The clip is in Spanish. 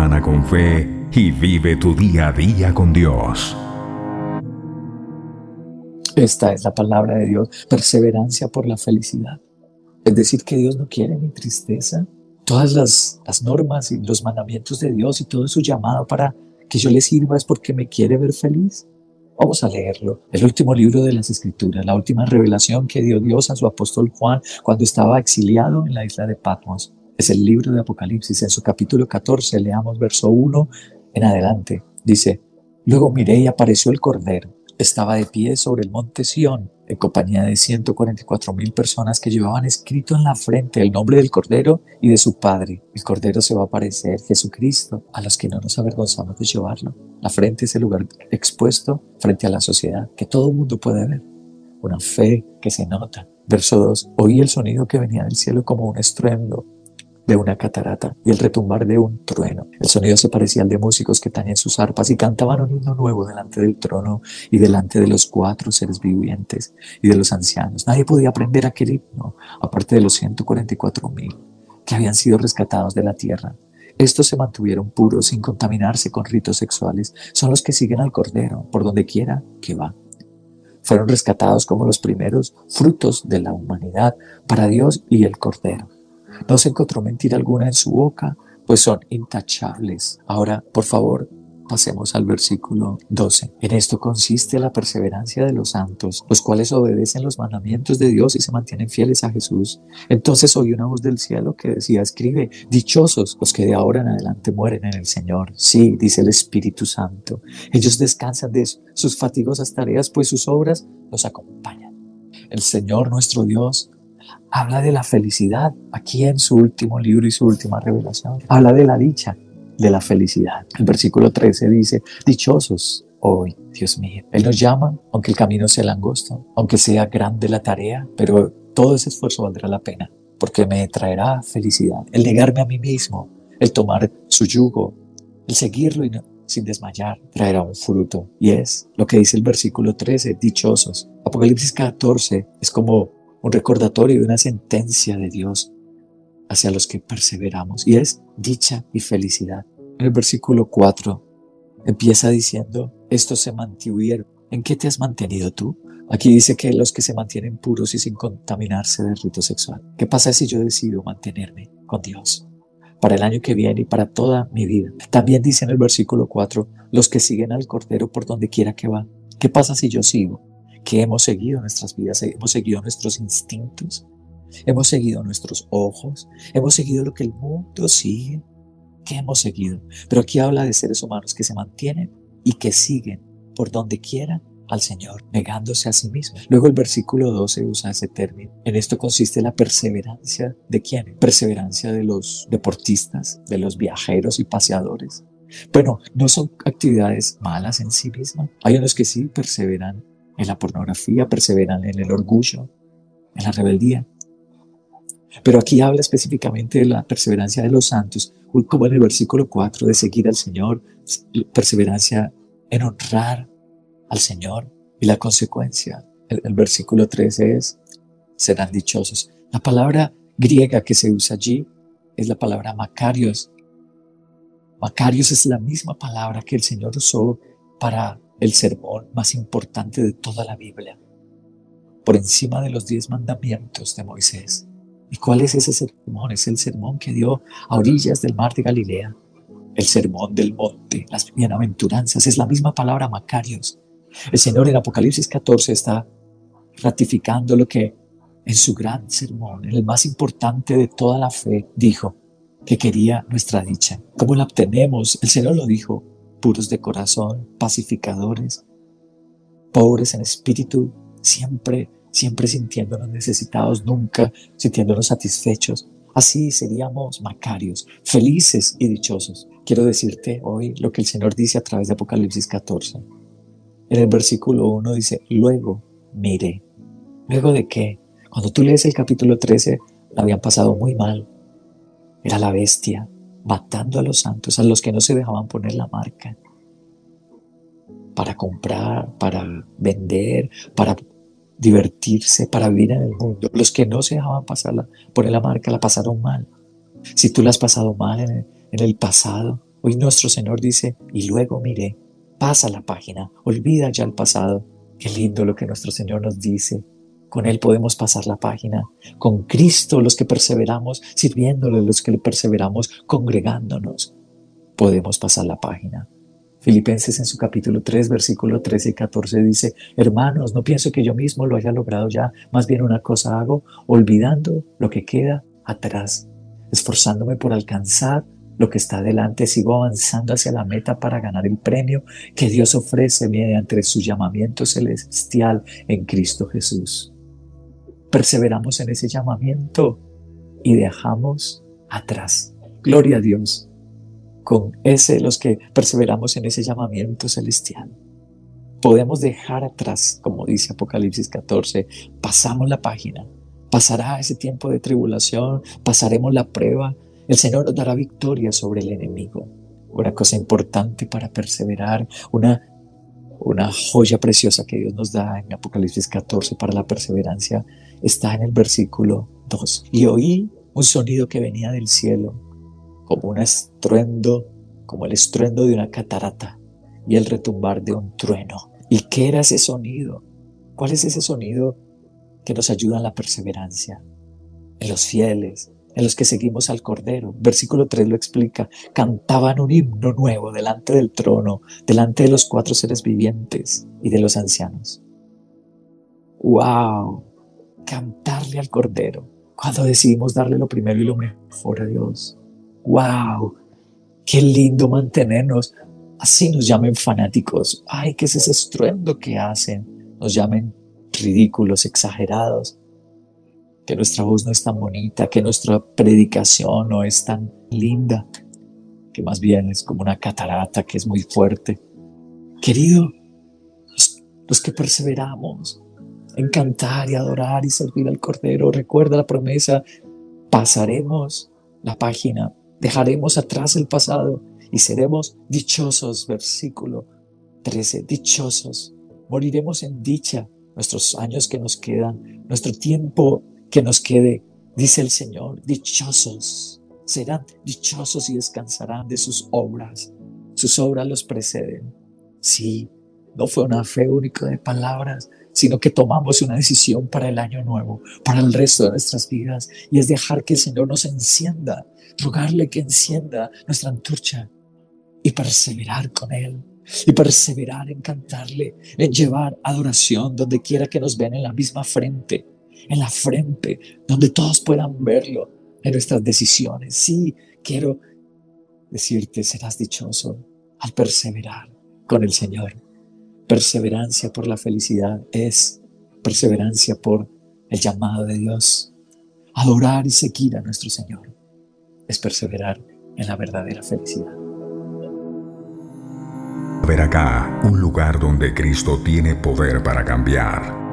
con fe y vive tu día a día con Dios. Esta es la palabra de Dios, perseverancia por la felicidad. Es decir, que Dios no quiere mi tristeza. Todas las, las normas y los mandamientos de Dios y todo su llamado para que yo le sirva es porque me quiere ver feliz. Vamos a leerlo. El último libro de las Escrituras, la última revelación que dio Dios a su apóstol Juan cuando estaba exiliado en la isla de Patmos. Es el libro de Apocalipsis. En su capítulo 14, leamos verso 1 en adelante. Dice, Luego miré y apareció el Cordero. Estaba de pie sobre el monte Sión, en compañía de 144 mil personas que llevaban escrito en la frente el nombre del Cordero y de su Padre. El Cordero se va a parecer, Jesucristo, a los que no nos avergonzamos de llevarlo. La frente es el lugar expuesto frente a la sociedad, que todo el mundo puede ver. Una fe que se nota. Verso 2. Oí el sonido que venía del cielo como un estruendo de una catarata y el retumbar de un trueno. El sonido se parecía al de músicos que tañen sus arpas y cantaban un himno nuevo delante del trono y delante de los cuatro seres vivientes y de los ancianos. Nadie podía aprender aquel himno, aparte de los 144 mil que habían sido rescatados de la tierra. Estos se mantuvieron puros sin contaminarse con ritos sexuales. Son los que siguen al Cordero por donde quiera que va. Fueron rescatados como los primeros frutos de la humanidad para Dios y el Cordero. No se encontró mentira alguna en su boca, pues son intachables. Ahora, por favor, pasemos al versículo 12. En esto consiste la perseverancia de los santos, los cuales obedecen los mandamientos de Dios y se mantienen fieles a Jesús. Entonces oí una voz del cielo que decía, escribe, dichosos los que de ahora en adelante mueren en el Señor. Sí, dice el Espíritu Santo. Ellos descansan de sus fatigosas tareas, pues sus obras los acompañan. El Señor nuestro Dios habla de la felicidad aquí en su último libro y su última revelación. Habla de la dicha, de la felicidad. El versículo 13 dice, dichosos hoy, Dios mío. Él nos llama, aunque el camino sea angosto, aunque sea grande la tarea, pero todo ese esfuerzo valdrá la pena, porque me traerá felicidad. El negarme a mí mismo, el tomar su yugo, el seguirlo y sin desmayar, traerá un fruto. Y es lo que dice el versículo 13, dichosos. Apocalipsis 14 es como un recordatorio de una sentencia de Dios hacia los que perseveramos y es dicha y felicidad. En el versículo 4 empieza diciendo, estos se mantuvieron. ¿En qué te has mantenido tú? Aquí dice que los que se mantienen puros y sin contaminarse del rito sexual. ¿Qué pasa si yo decido mantenerme con Dios para el año que viene y para toda mi vida? También dice en el versículo 4, los que siguen al Cordero por donde quiera que va. ¿Qué pasa si yo sigo? Que hemos seguido nuestras vidas, hemos seguido nuestros instintos, hemos seguido nuestros ojos, hemos seguido lo que el mundo sigue, que hemos seguido. Pero aquí habla de seres humanos que se mantienen y que siguen por donde quiera al Señor, negándose a sí mismos. Luego el versículo 12 usa ese término. En esto consiste la perseverancia de quién? Perseverancia de los deportistas, de los viajeros y paseadores. Bueno, no son actividades malas en sí mismas. Hay unos que sí perseveran en la pornografía, perseveran en el orgullo, en la rebeldía. Pero aquí habla específicamente de la perseverancia de los santos, como en el versículo 4, de seguir al Señor, perseverancia en honrar al Señor. Y la consecuencia, el, versículo 13 es, serán dichosos. La palabra griega que se usa allí es la palabra Macarios. Macarios es la misma palabra que el Señor usó para el sermón más importante de toda la Biblia, por encima de los diez mandamientos de Moisés. ¿Y cuál es ese sermón? Es el sermón que dio a orillas del mar de Galilea, el sermón del monte, las bienaventuranzas, es la misma palabra Macarios. El Señor en Apocalipsis 14 está ratificando lo que en su gran sermón, el más importante de toda la fe, dijo que quería nuestra dicha. ¿Cómo la obtenemos? El Señor lo dijo puros de corazón, pacificadores, pobres en espíritu, siempre, siempre sintiéndonos necesitados, nunca sintiéndonos satisfechos. Así seríamos macarios, felices y dichosos. Quiero decirte hoy lo que el Señor dice a través de Apocalipsis 14. En el versículo 1 dice, luego mire. ¿Luego de qué? Cuando tú lees el capítulo 13, la habían pasado muy mal. Era la bestia, matando a los santos, a los que no se dejaban poner la marca, para comprar, para vender, para divertirse, para vivir en el mundo. Los que no se dejaban pasar poner la marca la pasaron mal. Si tú la has pasado mal en el, en el pasado, Hoy nuestro Señor dice, y luego miré, pasa la página, olvida ya el pasado. Qué lindo lo que nuestro Señor nos dice. Con Él podemos pasar la página. Con Cristo, los que perseveramos, sirviéndole, los que perseveramos, congregándonos, podemos pasar la página. Filipenses en su capítulo 3, versículo 13 y 14 dice, hermanos, no pienso que yo mismo lo haya logrado ya, más bien una cosa hago, olvidando lo que queda atrás, esforzándome por alcanzar lo que está adelante, sigo avanzando hacia la meta para ganar el premio que Dios ofrece mediante su llamamiento celestial en Cristo Jesús. Perseveramos en ese llamamiento y dejamos atrás. Gloria a Dios con ese, los que perseveramos en ese llamamiento celestial. Podemos dejar atrás, como dice Apocalipsis 14, pasamos la página, pasará ese tiempo de tribulación, pasaremos la prueba, el Señor nos dará victoria sobre el enemigo. Una cosa importante para perseverar, una, una joya preciosa que Dios nos da en Apocalipsis 14 para la perseverancia, está en el versículo 2. Y oí un sonido que venía del cielo como un estruendo, como el estruendo de una catarata y el retumbar de un trueno. ¿Y qué era ese sonido? ¿Cuál es ese sonido que nos ayuda en la perseverancia? En los fieles, en los que seguimos al Cordero. Versículo 3 lo explica. Cantaban un himno nuevo delante del trono, delante de los cuatro seres vivientes y de los ancianos. ¡Wow! Cantarle al Cordero. Cuando decidimos darle lo primero y lo mejor a Dios wow, qué lindo mantenernos. Así nos llamen fanáticos. Ay, ¿qué es ese estruendo que hacen? Nos llamen ridículos, exagerados. Que nuestra voz no es tan bonita, que nuestra predicación no es tan linda, que más bien es como una catarata que es muy fuerte. Querido, los, los que perseveramos en cantar y adorar y servir al Cordero, recuerda la promesa, pasaremos la página Dejaremos atrás el pasado y seremos dichosos, versículo 13, dichosos. Moriremos en dicha nuestros años que nos quedan, nuestro tiempo que nos quede, dice el Señor, dichosos. Serán dichosos y descansarán de sus obras. Sus obras los preceden. Sí, no fue una fe única de palabras, sino que tomamos una decisión para el año nuevo, para el resto de nuestras vidas, y es dejar que el Señor nos encienda, rogarle que encienda nuestra antorcha y perseverar con Él, y perseverar en cantarle, en llevar adoración donde quiera que nos vean en la misma frente, en la frente, donde todos puedan verlo en nuestras decisiones. Sí, quiero decirte, serás dichoso al perseverar con el Señor. Perseverancia por la felicidad es perseverancia por el llamado de Dios. Adorar y seguir a nuestro Señor es perseverar en la verdadera felicidad. Ver acá, un lugar donde Cristo tiene poder para cambiar